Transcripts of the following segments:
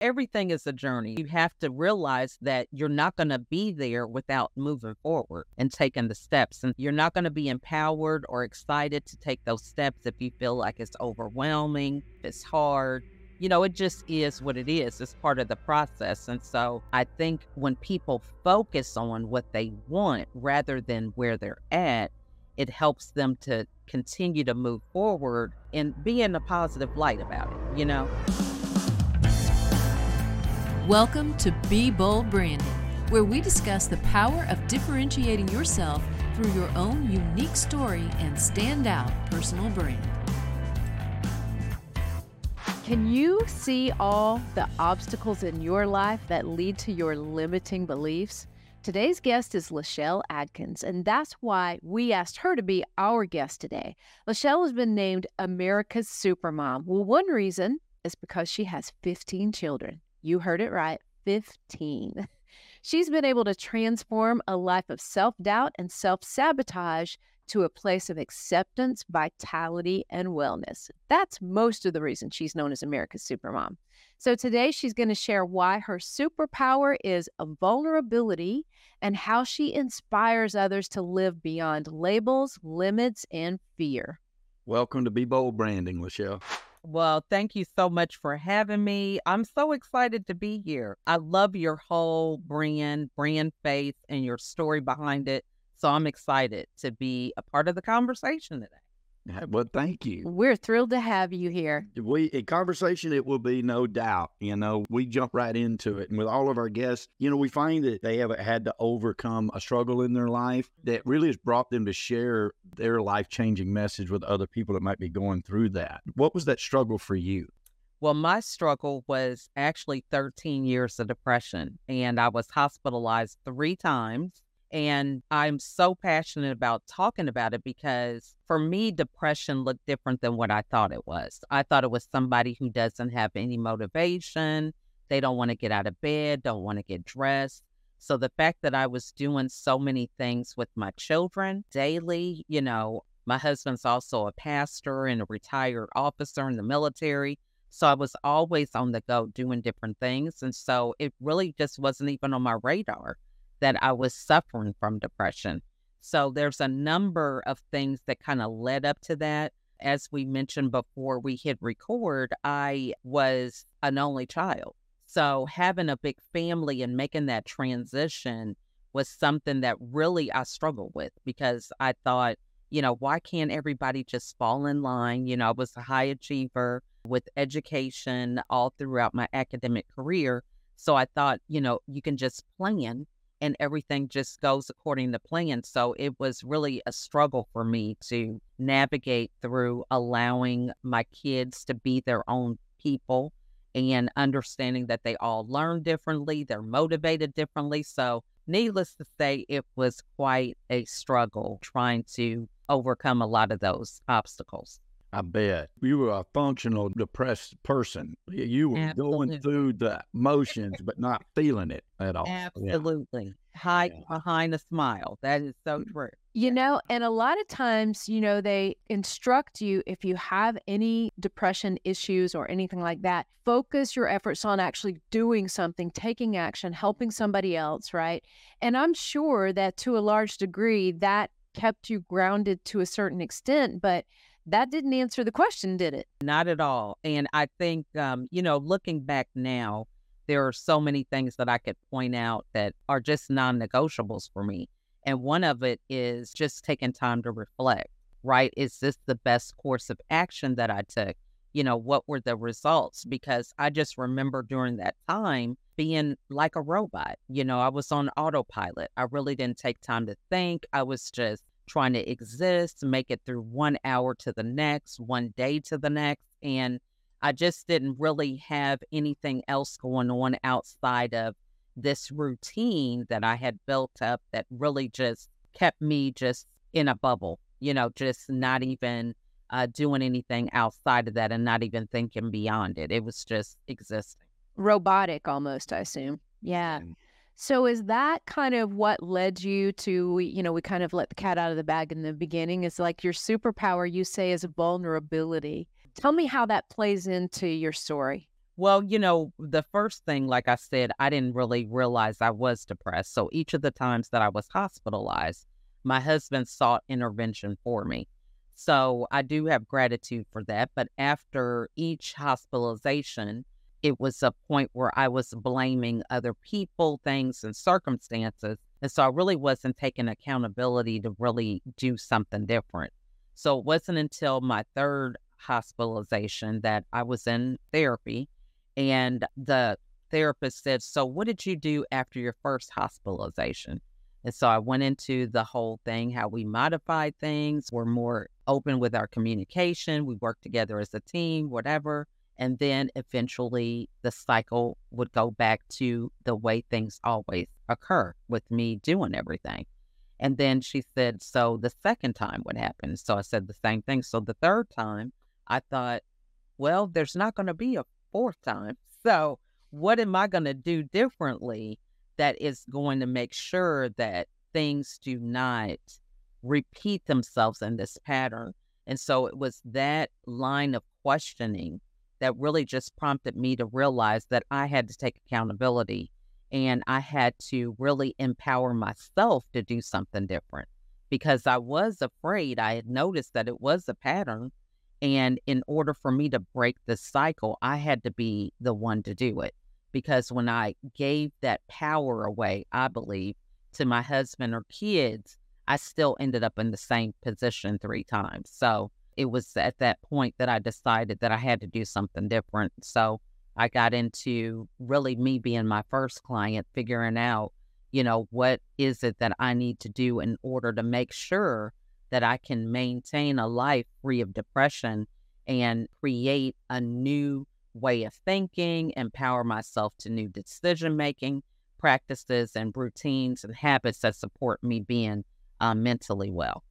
everything is a journey. You have to realize that you're not going to be there without moving forward and taking the steps. And you're not going to be empowered or excited to take those steps if you feel like it's overwhelming, it's hard. You know, it just is what it is. It's part of the process. And so I think when people focus on what they want rather than where they're at, it helps them to continue to move forward and be in a positive light about it, you know? Welcome to Be Bold Branding, where we discuss the power of differentiating yourself through your own unique story and standout personal brand. Can you see all the obstacles in your life that lead to your limiting beliefs? Today's guest is LaChelle Adkins, and that's why we asked her to be our guest today. LaChelle has been named America's Supermom. Well, one reason is because she has 15 children. You heard it right 15. She's been able to transform a life of self doubt and self sabotage to a place of acceptance, vitality, and wellness. That's most of the reason she's known as America's Supermom. So today she's going to share why her superpower is a vulnerability and how she inspires others to live beyond labels, limits, and fear. Welcome to Be Bold Branding, LaChelle. Well, thank you so much for having me. I'm so excited to be here. I love your whole brand, brand faith, and your story behind it. So I'm excited to be a part of the conversation today. Well, thank you. We're thrilled to have you here. We a conversation it will be no doubt. You know, we jump right into it, and with all of our guests, you know, we find that they have had to overcome a struggle in their life that really has brought them to share their life changing message with other people that might be going through that. What was that struggle for you? Well, my struggle was actually 13 years of depression, and I was hospitalized three times and I'm so passionate about talking about it because for me, depression looked different than what I thought it was. I thought it was somebody who doesn't have any motivation. They don't want to get out of bed, don't want to get dressed. So the fact that I was doing so many things with my children daily, you know, my husband's also a pastor and a retired officer in the military. So I was always on the go doing different things. And so it really just wasn't even on my radar that I was suffering from depression. So there's a number of things that kind of led up to that. As we mentioned before we hit record, I was an only child. So having a big family and making that transition was something that really I struggled with because I thought, you know, why can't everybody just fall in line? You know, I was a high achiever with education all throughout my academic career. So I thought, you know, you can just plan and everything just goes according to plan. So it was really a struggle for me to navigate through allowing my kids to be their own people and understanding that they all learn differently, they're motivated differently. So, needless to say, it was quite a struggle trying to overcome a lot of those obstacles. I bet you were a functional depressed person. You were Absolutely. going through the motions, but not feeling it at all. Absolutely. Yeah. Hide yeah. behind a smile. That is so mm. true. You know, and a lot of times, you know, they instruct you if you have any depression issues or anything like that, focus your efforts on actually doing something, taking action, helping somebody else, right? And I'm sure that to a large degree, that kept you grounded to a certain extent, but that didn't answer the question, did it? Not at all. And I think, um, you know, looking back now, there are so many things that I could point out that are just non negotiables for me. And one of it is just taking time to reflect, right? Is this the best course of action that I took? You know, what were the results? Because I just remember during that time being like a robot. You know, I was on autopilot. I really didn't take time to think. I was just trying to exist, make it through one hour to the next, one day to the next. And I just didn't really have anything else going on outside of this routine that I had built up that really just kept me just in a bubble, you know, just not even uh, doing anything outside of that and not even thinking beyond it. It was just existing. Robotic almost, I assume. Yeah. So is that kind of what led you to, you know, we kind of let the cat out of the bag in the beginning. It's like your superpower, you say, is a vulnerability. Tell me how that plays into your story. Well, you know, the first thing, like I said, I didn't really realize I was depressed. So each of the times that I was hospitalized, my husband sought intervention for me. So I do have gratitude for that. But after each hospitalization, it was a point where I was blaming other people, things, and circumstances. And so I really wasn't taking accountability to really do something different. So it wasn't until my third hospitalization that I was in therapy. And the therapist said, So, what did you do after your first hospitalization? And so I went into the whole thing, how we modified things. We're more open with our communication. We work together as a team, whatever. And then eventually the cycle would go back to the way things always occur with me doing everything. And then she said, So the second time, what happened? So I said the same thing. So the third time, I thought, Well, there's not going to be a fourth time. So what am I going to do differently that is going to make sure that things do not repeat themselves in this pattern. And so it was that line of questioning that really just prompted me to realize that I had to take accountability and I had to really empower myself to do something different because I was afraid. I had noticed that it was a pattern. And in order for me to break the cycle, I had to be the one to do it because when I gave that power away, I believe, to my husband or kids, I still ended up in the same position three times. So it was at that point that I decided that I had to do something different. So I got into really me being my first client, figuring out, you know, what is it that I need to do in order to make sure that I can maintain a life free of depression and create a new way of thinking, empower myself to new decision making practices and routines and habits that support me being uh, mentally well.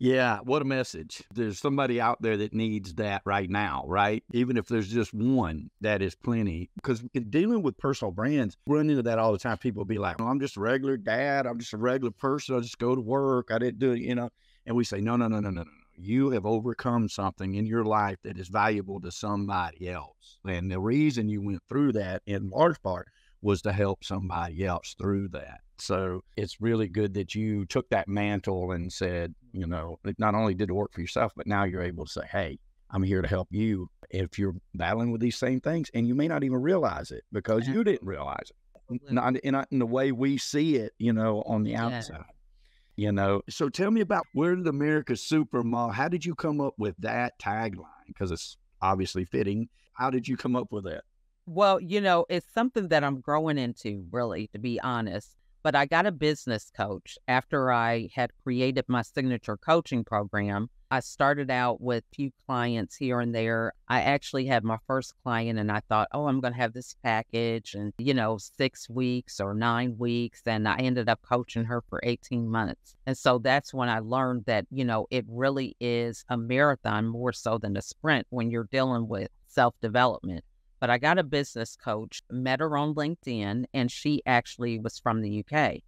Yeah, what a message. There's somebody out there that needs that right now, right? Even if there's just one, that is plenty. Because dealing with personal brands, run into that all the time. People be like, oh, I'm just a regular dad. I'm just a regular person. I just go to work. I didn't do it, you know. And we say, no, no, no, no, no, no you have overcome something in your life that is valuable to somebody else. And the reason you went through that in large part was to help somebody else through that. So it's really good that you took that mantle and said, you know, not only did it work for yourself, but now you're able to say, hey, I'm here to help you if you're battling with these same things. And you may not even realize it because you didn't realize it. Not in, in, the way we see it, you know, on the outside. Yeah you know. So tell me about where did America's Supermom, how did you come up with that tagline? Because it's obviously fitting. How did you come up with it? Well, you know, it's something that I'm growing into, really, to be honest. But I got a business coach after I had created my signature coaching program. I started out with a few clients here and there. I actually had my first client and I thought, oh, I'm going to have this package and, you know, six weeks or nine weeks. And I ended up coaching her for 18 months. And so that's when I learned that, you know, it really is a marathon more so than a sprint when you're dealing with self development. But I got a business coach, met her on LinkedIn, and she actually was from the UK.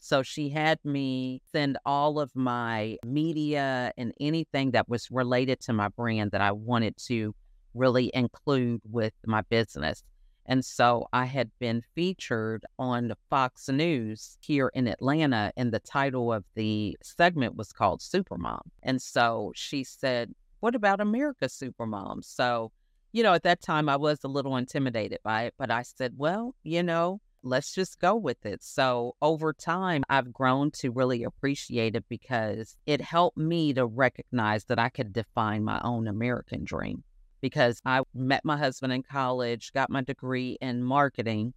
So she had me send all of my media and anything that was related to my brand that I wanted to really include with my business. And so I had been featured on Fox News here in Atlanta, and the title of the segment was called Supermom. And so she said, What about America's Supermom? So, you know, at that time I was a little intimidated by it, but I said, Well, you know, let's just go with it. So over time, I've grown to really appreciate it because it helped me to recognize that I could define my own American dream. Because I met my husband in college, got my degree in marketing,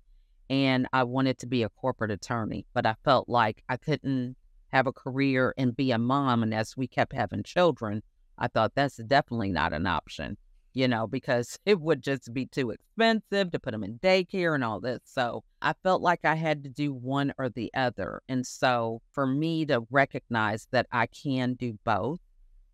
and I wanted to be a corporate attorney, but I felt like I couldn't have a career and be a mom. And as we kept having children, I thought that's definitely not an option you know, because it would just be too expensive to put them in daycare and all this. So I felt like I had to do one or the other. And so for me to recognize that I can do both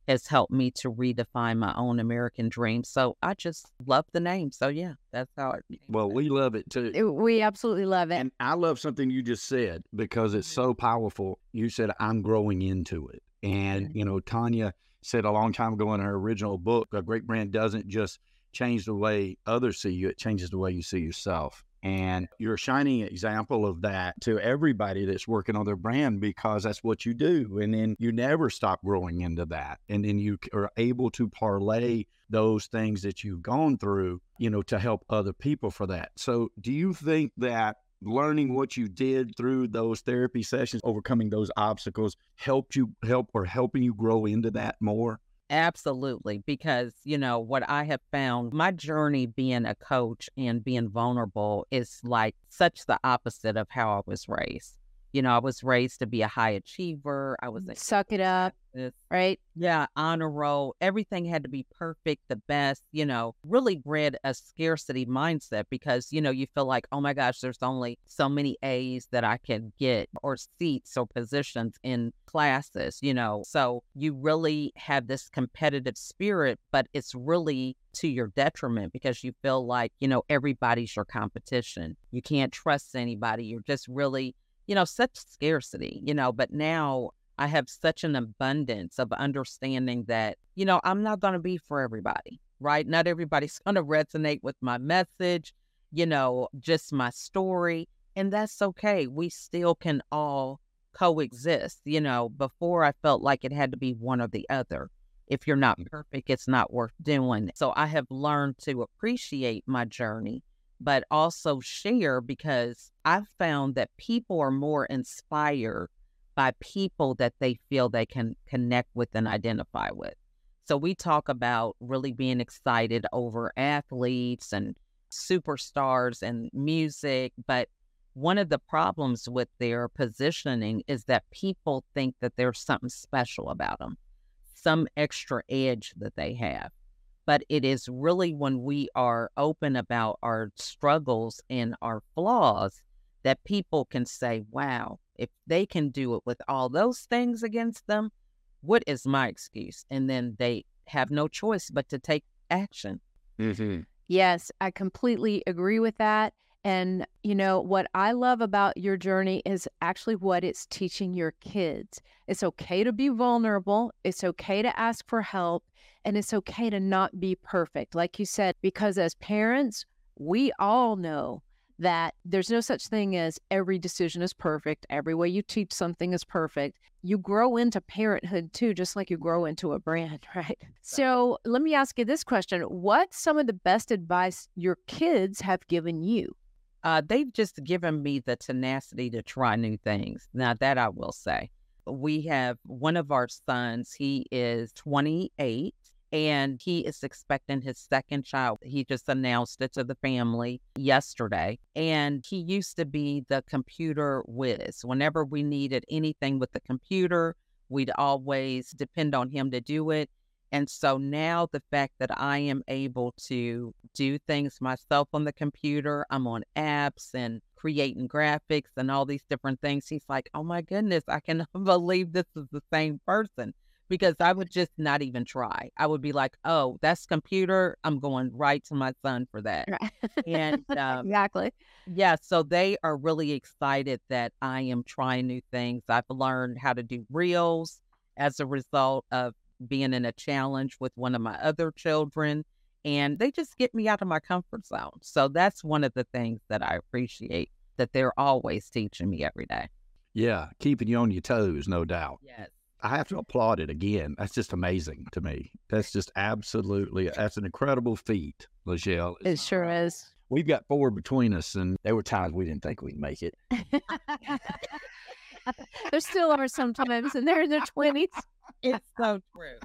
has helped me to redefine my own American dream. So I just love the name. So yeah, that's how it. Well, we love it too. We absolutely love it. And I love something you just said because it's mm-hmm. so powerful. You said, I'm growing into it. And, mm-hmm. you know, Tanya, said a long time ago in her original book, a great brand doesn't just change the way others see you, it changes the way you see yourself. And you're a shining example of that to everybody that's working on their brand because that's what you do. And then you never stop growing into that. And then you are able to parlay those things that you've gone through, you know, to help other people for that. So do you think that learning what you did through those therapy sessions, overcoming those obstacles, helped you help or helping you grow into that more? Absolutely. Because, you know, what I have found, my journey being a coach and being vulnerable is like such the opposite of how I was raised. You know, I was raised to be a high achiever. I was mm, a Suck it up, right? yeah, honor roll. Everything had to be perfect, the best, you know, really bred a scarcity mindset because, you know, you feel like, oh my gosh, there's only so many A's that I can get or seats or positions in classes, you know. So you really have this competitive spirit, but it's really to your detriment because you feel like, you know, everybody's your competition. You can't trust anybody. You're just really you know, such scarcity, you know, but now I have such an abundance of understanding that, you know, I'm not going to be for everybody, right? Not everybody's going to resonate with my message, you know, just my story. And that's okay. We still can all coexist. You know, before I felt like it had to be one or the other. If you're not mm. perfect, it's not worth doing. So I have learned to appreciate my journey but also share because I've found that people are more inspired by people that they feel they can connect with and identify with. So we talk about really being excited over athletes and superstars and music, but one of the problems with their positioning is that people think that there's something special about them, some extra edge that they have but it is really when we are open about our struggles and our flaws that people can say, wow, if they can do it with all those things against them, what is my excuse? And then they have no choice but to take action. Mm-hmm. Yes, I completely agree with that. And, you know, what I love about your journey is actually what it's teaching your kids. It's okay to be vulnerable, it's okay to ask for help, and it's okay to not be perfect. Like you said, because as parents, we all know that there's no such thing as every decision is perfect, every way you teach something is perfect. You grow into parenthood too, just like you grow into a brand, right? So let me ask you this question What's some of the best advice your kids have given you? Uh, they've just given me the tenacity to try new things. Now, that I will say. We have one of our sons, he is 28 and he is expecting his second child. He just announced it to the family yesterday. And he used to be the computer whiz. Whenever we needed anything with the computer, we'd always depend on him to do it. And so now the fact that I am able to do things myself on the computer, I'm on apps and creating graphics and all these different things. He's like, oh my goodness, I cannot believe this is the same person because I would just not even try. I would be like, oh, that's computer. I'm going right to my son for that. Right. And um, exactly. yeah, so they are really excited that I am trying new things. I've learned how to do reels as a result of being in a challenge with one of my other children. And they just get me out of my comfort zone. So that's one of the things that I appreciate that they're always teaching me every day. Yeah, keeping you on your toes, no doubt. Yes. I have to applaud it again. That's just amazing to me. That's just absolutely that's an incredible feat, LaChelle. It sure is. We've got four between us, and there were times we didn't think we'd make it. there still are sometimes, and they're in their 20s. It's so true.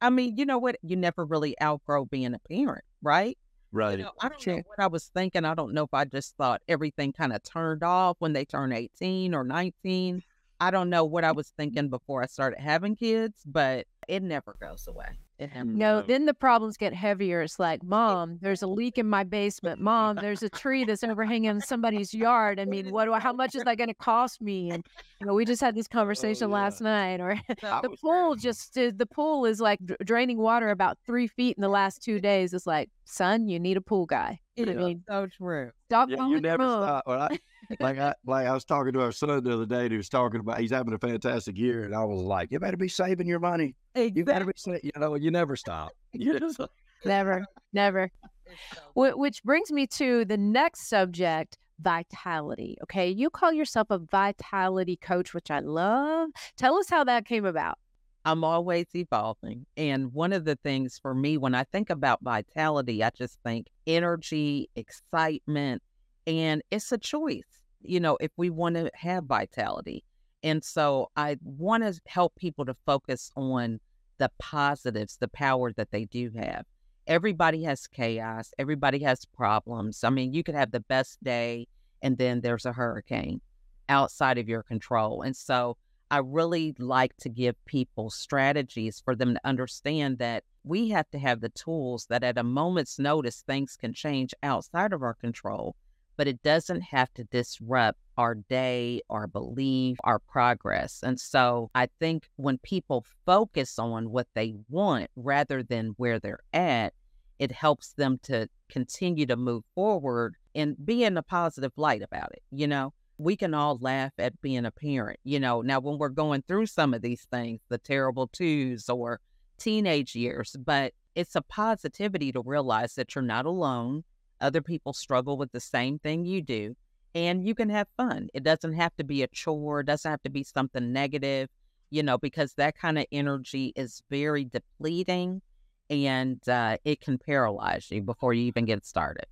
I mean, you know what? You never really outgrow being a parent, right? Right. You know, I don't know what I was thinking. I don't know if I just thought everything kind of turned off when they turn 18 or 19. I don't know what I was thinking before I started having kids, but it never goes away. It never No, then the problems get heavier. It's like, Mom, there's a leak in my basement. Mom, there's a tree that's overhanging somebody's yard. I mean, what do I, how much is that going to cost me? And you know, we just had this oh, conversation yeah. last night. Or the pool just the pool is like draining water about three feet in the last two days. It's like, son, you need a pool guy. I It's so true. stop Yeah, calling you never stop. Well, I, like I like I was talking to our son the other day. And he was talking about he's having a fantastic year, and I was like, "You better be saving your money. You better be, sa- you know, you never stop. You just, Never, never. Which brings me to the next subject vitality. Okay. You call yourself a vitality coach, which I love. Tell us how that came about. I'm always evolving. And one of the things for me, when I think about vitality, I just think energy, excitement, and it's a choice, you know, if we want to have vitality. And so I want to help people to focus on the positives, the power that they do have. Everybody has chaos, everybody has problems. I mean, you could have the best day and then there's a hurricane outside of your control. And so I really like to give people strategies for them to understand that we have to have the tools that at a moment's notice things can change outside of our control, but it doesn't have to disrupt our day, our belief, our progress. And so I think when people focus on what they want rather than where they're at, it helps them to continue to move forward and be in a positive light about it, you know? We can all laugh at being a parent. You know, now when we're going through some of these things, the terrible twos or teenage years, but it's a positivity to realize that you're not alone. Other people struggle with the same thing you do, and you can have fun. It doesn't have to be a chore, it doesn't have to be something negative, you know, because that kind of energy is very depleting and uh, it can paralyze you before you even get started.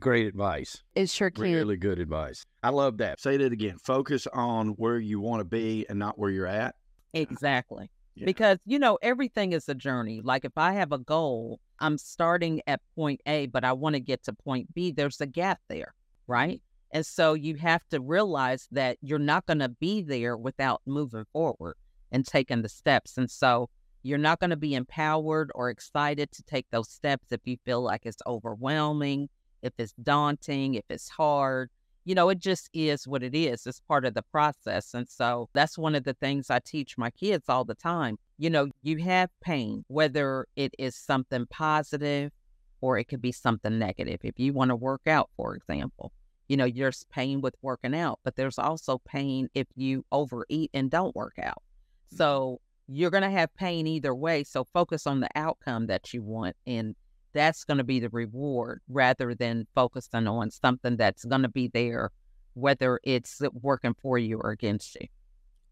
Great advice. It sure can. Really good advice. I love that. Say that again. Focus on where you want to be and not where you're at. Exactly. Yeah. Because, you know, everything is a journey. Like if I have a goal, I'm starting at point A, but I want to get to point B, there's a gap there, right? And so you have to realize that you're not going to be there without moving forward and taking the steps. And so you're not going to be empowered or excited to take those steps if you feel like it's overwhelming if it's daunting, if it's hard. You know, it just is what it is. It's part of the process. And so that's one of the things I teach my kids all the time. You know, you have pain, whether it is something positive or it could be something negative. If you want to work out, for example, you know, there's pain with working out, but there's also pain if you overeat and don't work out. Mm-hmm. So you're going to have pain either way. So focus on the outcome that you want and that's going to be the reward rather than focusing on something that's going to be there, whether it's working for you or against you.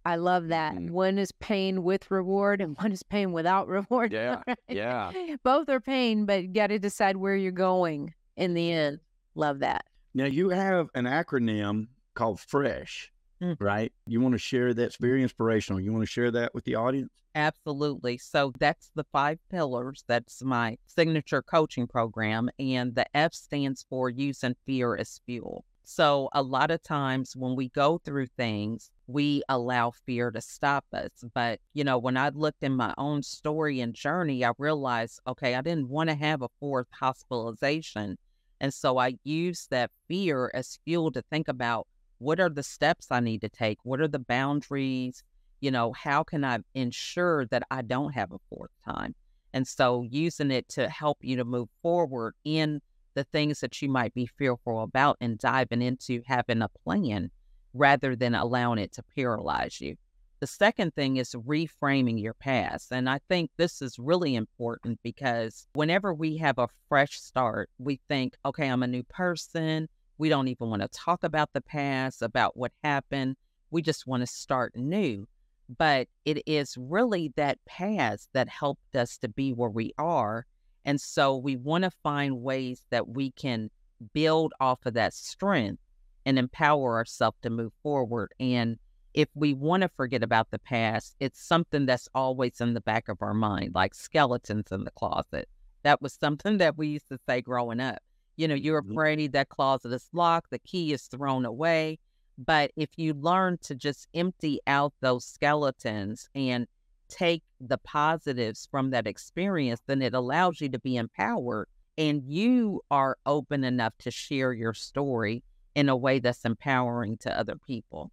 I love that. Mm. One is pain with reward and one is pain without reward. Yeah. Right? Yeah. Both are pain, but you got to decide where you're going in the end. Love that. Now, you have an acronym called FRESH, mm. right? You want to share that's very inspirational. You want to share that with the audience? Absolutely. So that's the five pillars. That's my signature coaching program. And the F stands for using fear as fuel. So a lot of times when we go through things, we allow fear to stop us. But, you know, when I looked in my own story and journey, I realized, okay, I didn't want to have a fourth hospitalization. And so I used that fear as fuel to think about what are the steps I need to take? What are the boundaries? you know, how can I ensure that I don't have a fourth time? And so using it to help you to move forward in the things that you might be fearful about and diving into having a plan rather than allowing it to paralyze you. The second thing is reframing your past. And I think this is really important because whenever we have a fresh start, we think, okay, I'm a new person. We don't even want to talk about the past, about what happened. We just want to start new but it is really that past that helped us to be where we are. And so we want to find ways that we can build off of that strength and empower ourselves to move forward. And if we want to forget about the past, it's something that's always in the back of our mind, like skeletons in the closet. That was something that we used to say growing up. You know, you're mm-hmm. afraid that closet is locked, the key is thrown away. But if you learn to just empty out those skeletons and take the positives from that experience, then it allows you to be empowered and you are open enough to share your story in a way that's empowering to other people.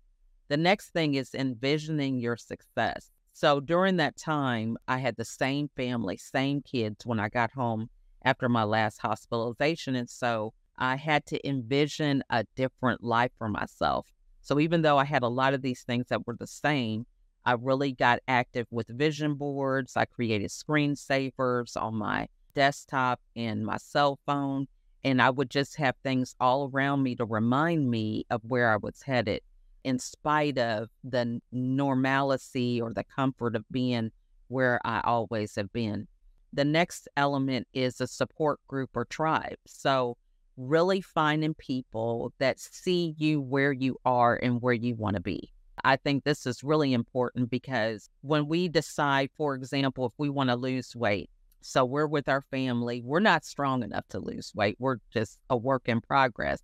The next thing is envisioning your success. So during that time, I had the same family, same kids when I got home after my last hospitalization. And so I had to envision a different life for myself. So even though I had a lot of these things that were the same, I really got active with vision boards. I created screensavers on my desktop and my cell phone. And I would just have things all around me to remind me of where I was headed, in spite of the normalcy or the comfort of being where I always have been. The next element is a support group or tribe. So, really finding people that see you where you are and where you want to be. I think this is really important because when we decide, for example, if we want to lose weight, so we're with our family, we're not strong enough to lose weight. We're just a work in progress.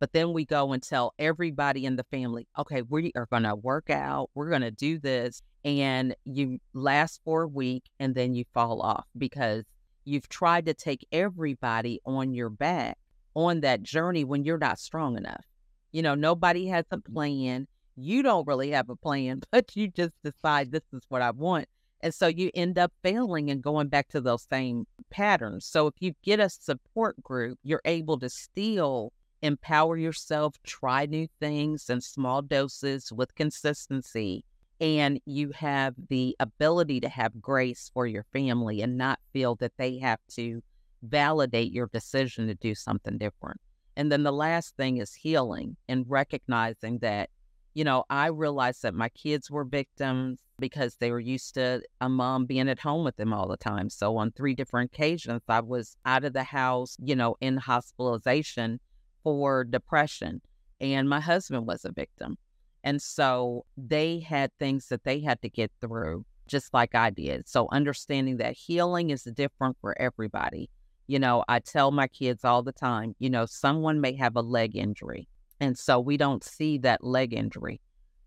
But then we go and tell everybody in the family, okay, we are going to work out, we're going to do this. And you last for a week and then you fall off because you've tried to take everybody on your back on that journey when you're not strong enough. You know, nobody has a mm-hmm. plan. You don't really have a plan, but you just decide this is what I want. And so you end up failing and going back to those same patterns. So if you get a support group, you're able to still empower yourself, try new things in small doses with consistency. And you have the ability to have grace for your family and not feel that they have to validate your decision to do something different. And then the last thing is healing and recognizing that, you know, I realized that my kids were victims because they were used to a mom being at home with them all the time. So on three different occasions, I was out of the house, you know, in hospitalization for depression. And my husband was a victim. And so they had things that they had to get through, just like I did. So understanding that healing is different for everybody. You know, I tell my kids all the time, you know, someone may have a leg injury. And so we don't see that leg injury,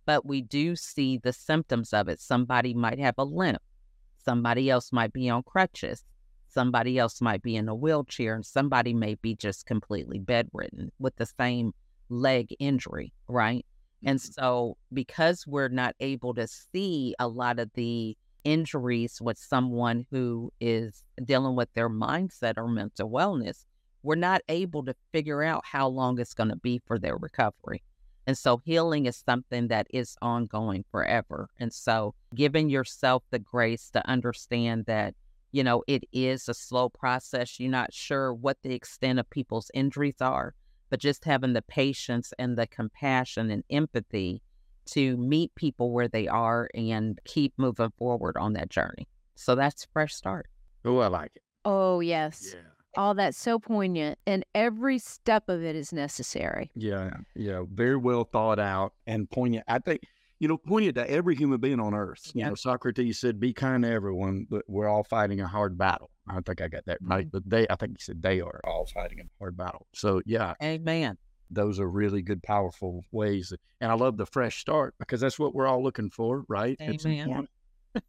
but we do see the symptoms of it. Somebody might have a limp, somebody else might be on crutches, somebody else might be in a wheelchair, and somebody may be just completely bedridden with the same leg injury, right? And mm-hmm. so, because we're not able to see a lot of the injuries with someone who is dealing with their mindset or mental wellness, we're not able to figure out how long it's going to be for their recovery. And so healing is something that is ongoing forever. And so giving yourself the grace to understand that, you know, it is a slow process. You're not sure what the extent of people's injuries are, but just having the patience and the compassion and empathy to meet people where they are and keep moving forward on that journey. So that's fresh start. Oh, I like it. Oh, yes. Yeah. All that's so poignant, and every step of it is necessary. Yeah, yeah, very well thought out and poignant. I think you know, poignant to every human being on earth. You know, Socrates said, "Be kind to everyone, but we're all fighting a hard battle." I don't think I got that right, mm-hmm. but they, I think he said, they are all fighting a hard battle. So yeah, amen those are really good, powerful ways. And I love the fresh start because that's what we're all looking for, right? Amen.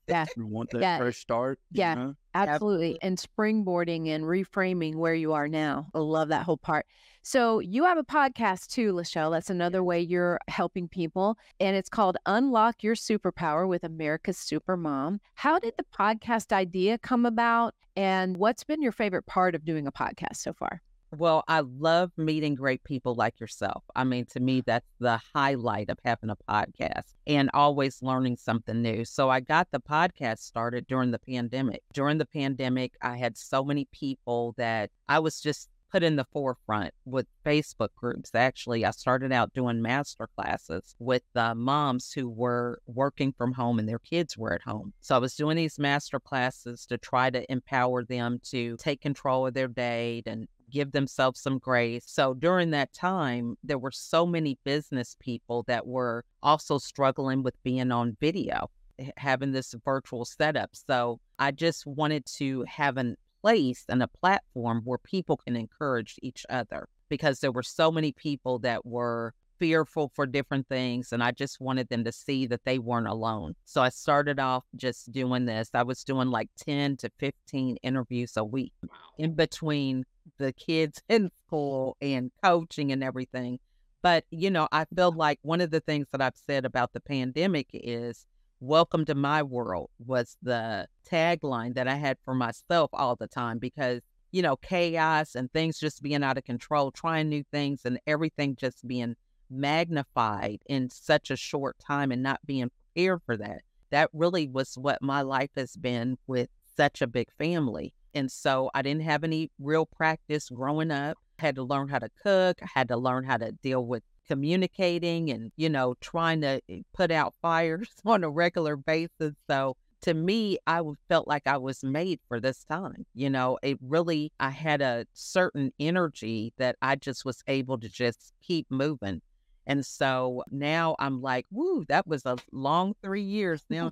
Yeah. we want that yeah. fresh start. Yeah, know? absolutely. And springboarding and reframing where you are now. I love that whole part. So you have a podcast too, LaChelle. That's another way you're helping people. And it's called Unlock Your Superpower with America's Supermom. How did the podcast idea come about? And what's been your favorite part of doing a podcast so far? Well, I love meeting great people like yourself. I mean, to me, that's the highlight of having a podcast and always learning something new. So I got the podcast started during the pandemic. During the pandemic, I had so many people that I was just put in the forefront with Facebook groups. Actually, I started out doing master classes with uh, moms who were working from home and their kids were at home. So I was doing these master classes to try to empower them to take control of their day and give themselves some grace. So during that time, there were so many business people that were also struggling with being on video, having this virtual setup. So I just wanted to have a place and a platform where people can encourage each other because there were so many people that were fearful for different things and I just wanted them to see that they weren't alone. So I started off just doing this. I was doing like 10 to 15 interviews a week in between the kids in school and coaching and everything. But, you know, I feel like one of the things that I've said about the pandemic is welcome to my world was the tagline that I had for myself all the time because, you know, chaos and things just being out of control, trying new things and everything just being magnified in such a short time and not being prepared for that. That really was what my life has been with such a big family And so I didn't have any real practice growing up. had to learn how to cook, I had to learn how to deal with communicating and, you know, trying to eh, put out fires on a regular basis. So to me, I felt like I was made for this time. You know, it really, I had a certain energy that I just was able to just keep moving. And so now I'm like, woo, that was a long three years now.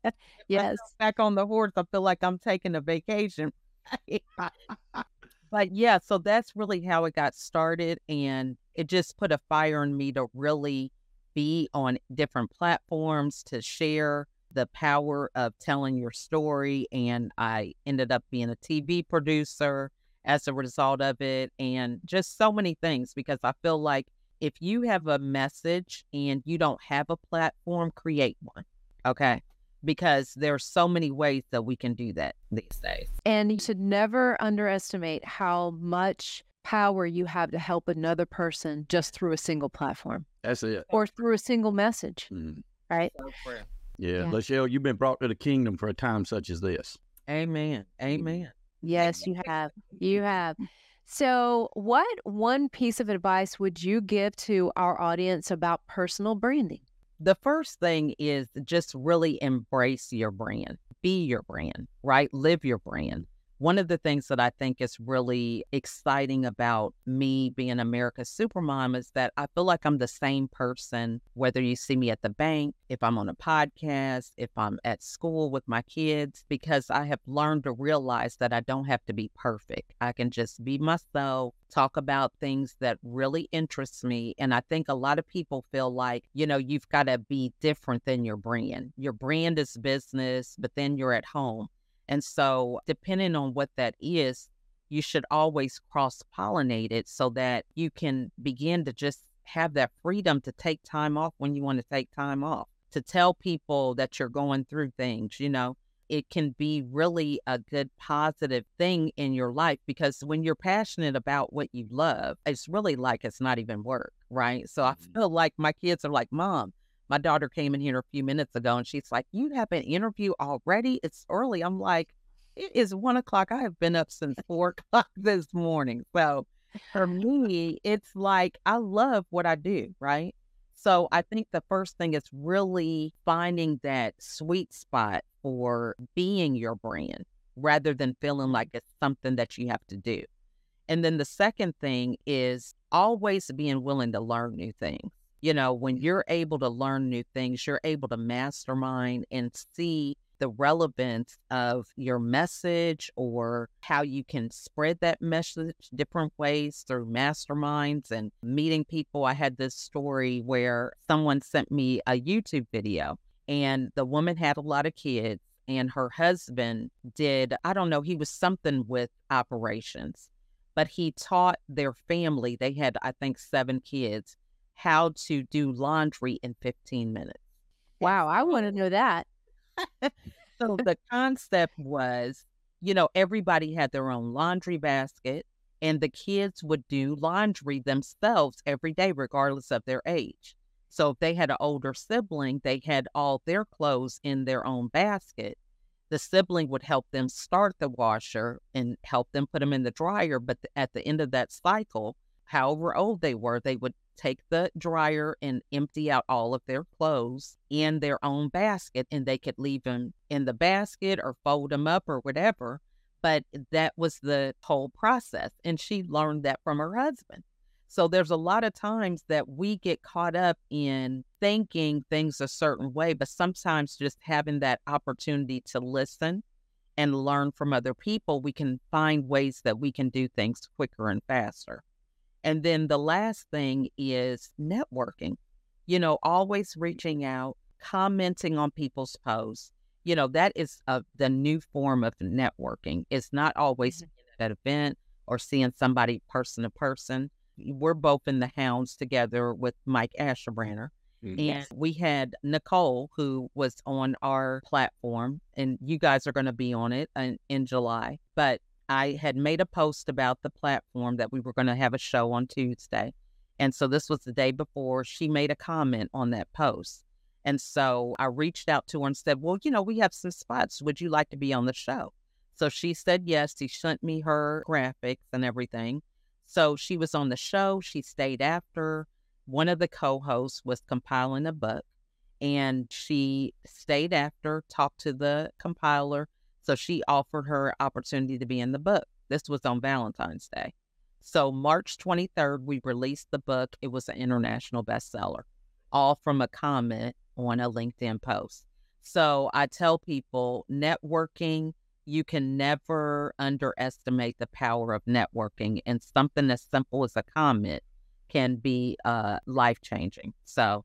yes. Back on the horse, I feel like I'm taking a vacation. but yeah, so that's really how it got started. And it just put a fire in me to really be on different platforms to share the power of telling your story. And I ended up being a TV producer as a result of it, and just so many things because I feel like if you have a message and you don't have a platform, create one. Okay. Because there's so many ways that we can do that these days. And you should never underestimate how much power you have to help another person just through a single platform. That's it. Or through a single message. Mm. Right. So yeah. yeah. LaChelle, you've been brought to the kingdom for a time such as this. Amen. Amen. Yes, you have. You have. So, what one piece of advice would you give to our audience about personal branding? The first thing is just really embrace your brand, be your brand, right? Live your brand. One of the things that I think is really exciting about me being America's Supermom is that I feel like I'm the same person, whether you see me at the bank, if I'm on a podcast, if I'm at school with my kids, because I have learned to realize that I don't have to be perfect. I can just be myself, talk about things that really interest me. And I think a lot of people feel like, you know, you've got to be different than your brand. Your brand is business, but then you're at home. And so, depending on what that is, you should always cross pollinate it so that you can begin to just have that freedom to take time off when you want to take time off, to tell people that you're going through things, you know. It can be really a good positive thing in your life because when you're passionate about what you love, it's really like it's not even work, right? So I mm-hmm. feel like my kids are like, Mom, my daughter came in here a few minutes ago and she's like, You have an interview already? It's early. I'm like, It is one o'clock. I have been up since four o'clock this morning. So for me, it's like I love what I do, right? So I think the first thing is really finding that sweet spot for being your brand rather than feeling like it's something that you have to do. And then the second thing is always being willing to learn new things you know, when you're able to learn new things, you're able to mastermind and see the relevance of your message or how you can spread that message different ways through masterminds and meeting people. I had this story where someone sent me a YouTube video and the woman had a lot of kids and her husband did, I don't know, he was something with operations, but he taught their family, they had, I think, seven kids how to do laundry in 15 minutes. Wow, I want to know that. so the concept was, you know, everybody had their own laundry basket and the kids would do laundry themselves every day, regardless of their age. So if they had an older sibling, they had all their clothes in their own basket. The sibling would help them start the washer and help them put them in the dryer. But at the end of that cycle, however old they were, they would take the dryer and empty out all of their clothes in their own basket and they could leave them in the basket or fold them up or whatever. But that was the whole process. And she learned that from her husband. So there's a lot of times that we get caught up in thinking things a certain way, but sometimes just having that opportunity to listen and learn from other people, we can find ways that we can do things quicker and faster. And then the last thing is networking, you know, always reaching out, commenting on people's posts. You know, that is a, the new form of networking. It's not always mm-hmm. at an event or seeing somebody person to person. We're both in the hounds together with Mike Asherbranner. Mm-hmm. And we had Nicole, who was on our platform, and you guys are going to be on it in, in July. But I had made a post about the platform that we were going to have a show on Tuesday. And so this was the day before she made a comment on that post. And so I reached out to her and said, Well, you know, we have some spots. Would you like to be on the show? So she said yes. She sent me her graphics and everything. So she was on the show. She stayed after. One of the co hosts was compiling a book and she stayed after, talked to the compiler. So she offered her opportunity to be in the book. This was on Valentine's Day. So March 23rd, we released the book. It was an international bestseller, all from a comment on a LinkedIn post. So I tell people networking, you can never underestimate the power of networking. And something as simple as a comment can be uh, life changing. So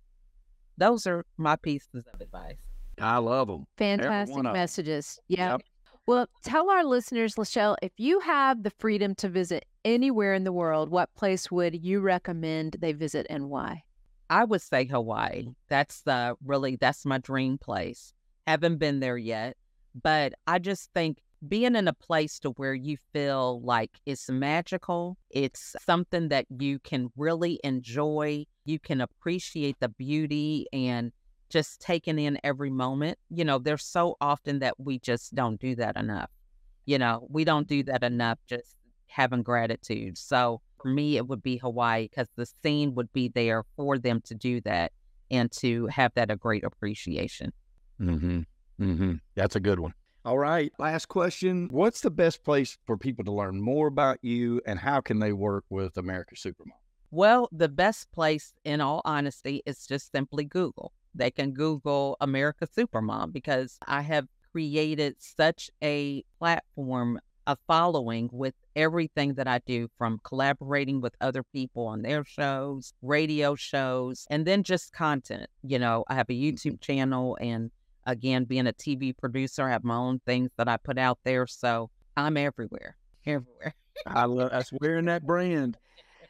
those are my pieces of advice. I love them. Fantastic messages. Yeah. Yep. Well, tell our listeners, LaChelle, if you have the freedom to visit anywhere in the world, what place would you recommend they visit and why? I would say Hawaii. That's the really that's my dream place. Haven't been there yet, but I just think being in a place to where you feel like it's magical, it's something that you can really enjoy, you can appreciate the beauty and just taking in every moment. You know, there's so often that we just don't do that enough. You know, we don't do that enough just having gratitude. So for me, it would be Hawaii because the scene would be there for them to do that and to have that a great appreciation. Mm-hmm. Mm-hmm. That's a good one. All right. Last question. What's the best place for people to learn more about you and how can they work with America's Supermom? Well, the best place, in all honesty, is just simply Google. They can Google America Supermom because I have created such a platform, a following with everything that I do from collaborating with other people on their shows, radio shows, and then just content. You know, I have a mm-hmm. YouTube channel and again, being a TV producer, I have my own things that I put out there. So I'm everywhere, everywhere. I love that's wearing that brand.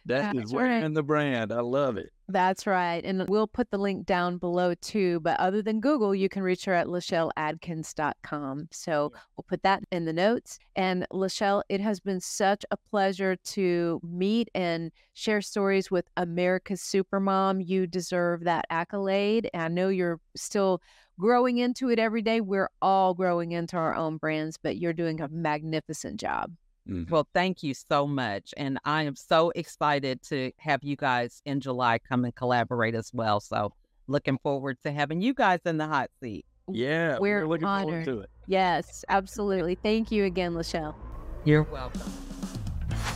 That That's is wearing right. the brand. I love it. That's right. And we'll put the link down below too. But other than Google, you can reach her at LaChelleAdkins.com. So we'll put that in the notes. And LaChelle, it has been such a pleasure to meet and share stories with America's Supermom. You deserve that accolade. I know you're still growing into it every day. We're all growing into our own brands, but you're doing a magnificent job. Mm-hmm. Well, thank you so much. And I am so excited to have you guys in July come and collaborate as well. So looking forward to having you guys in the hot seat. Yeah, we're, we're looking honored. forward to it. Yes, absolutely. Thank you again, LaChelle. You're welcome.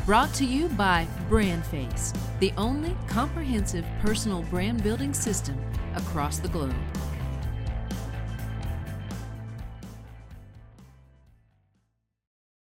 Brought to you by BrandFace, the only comprehensive personal brand building system across the globe.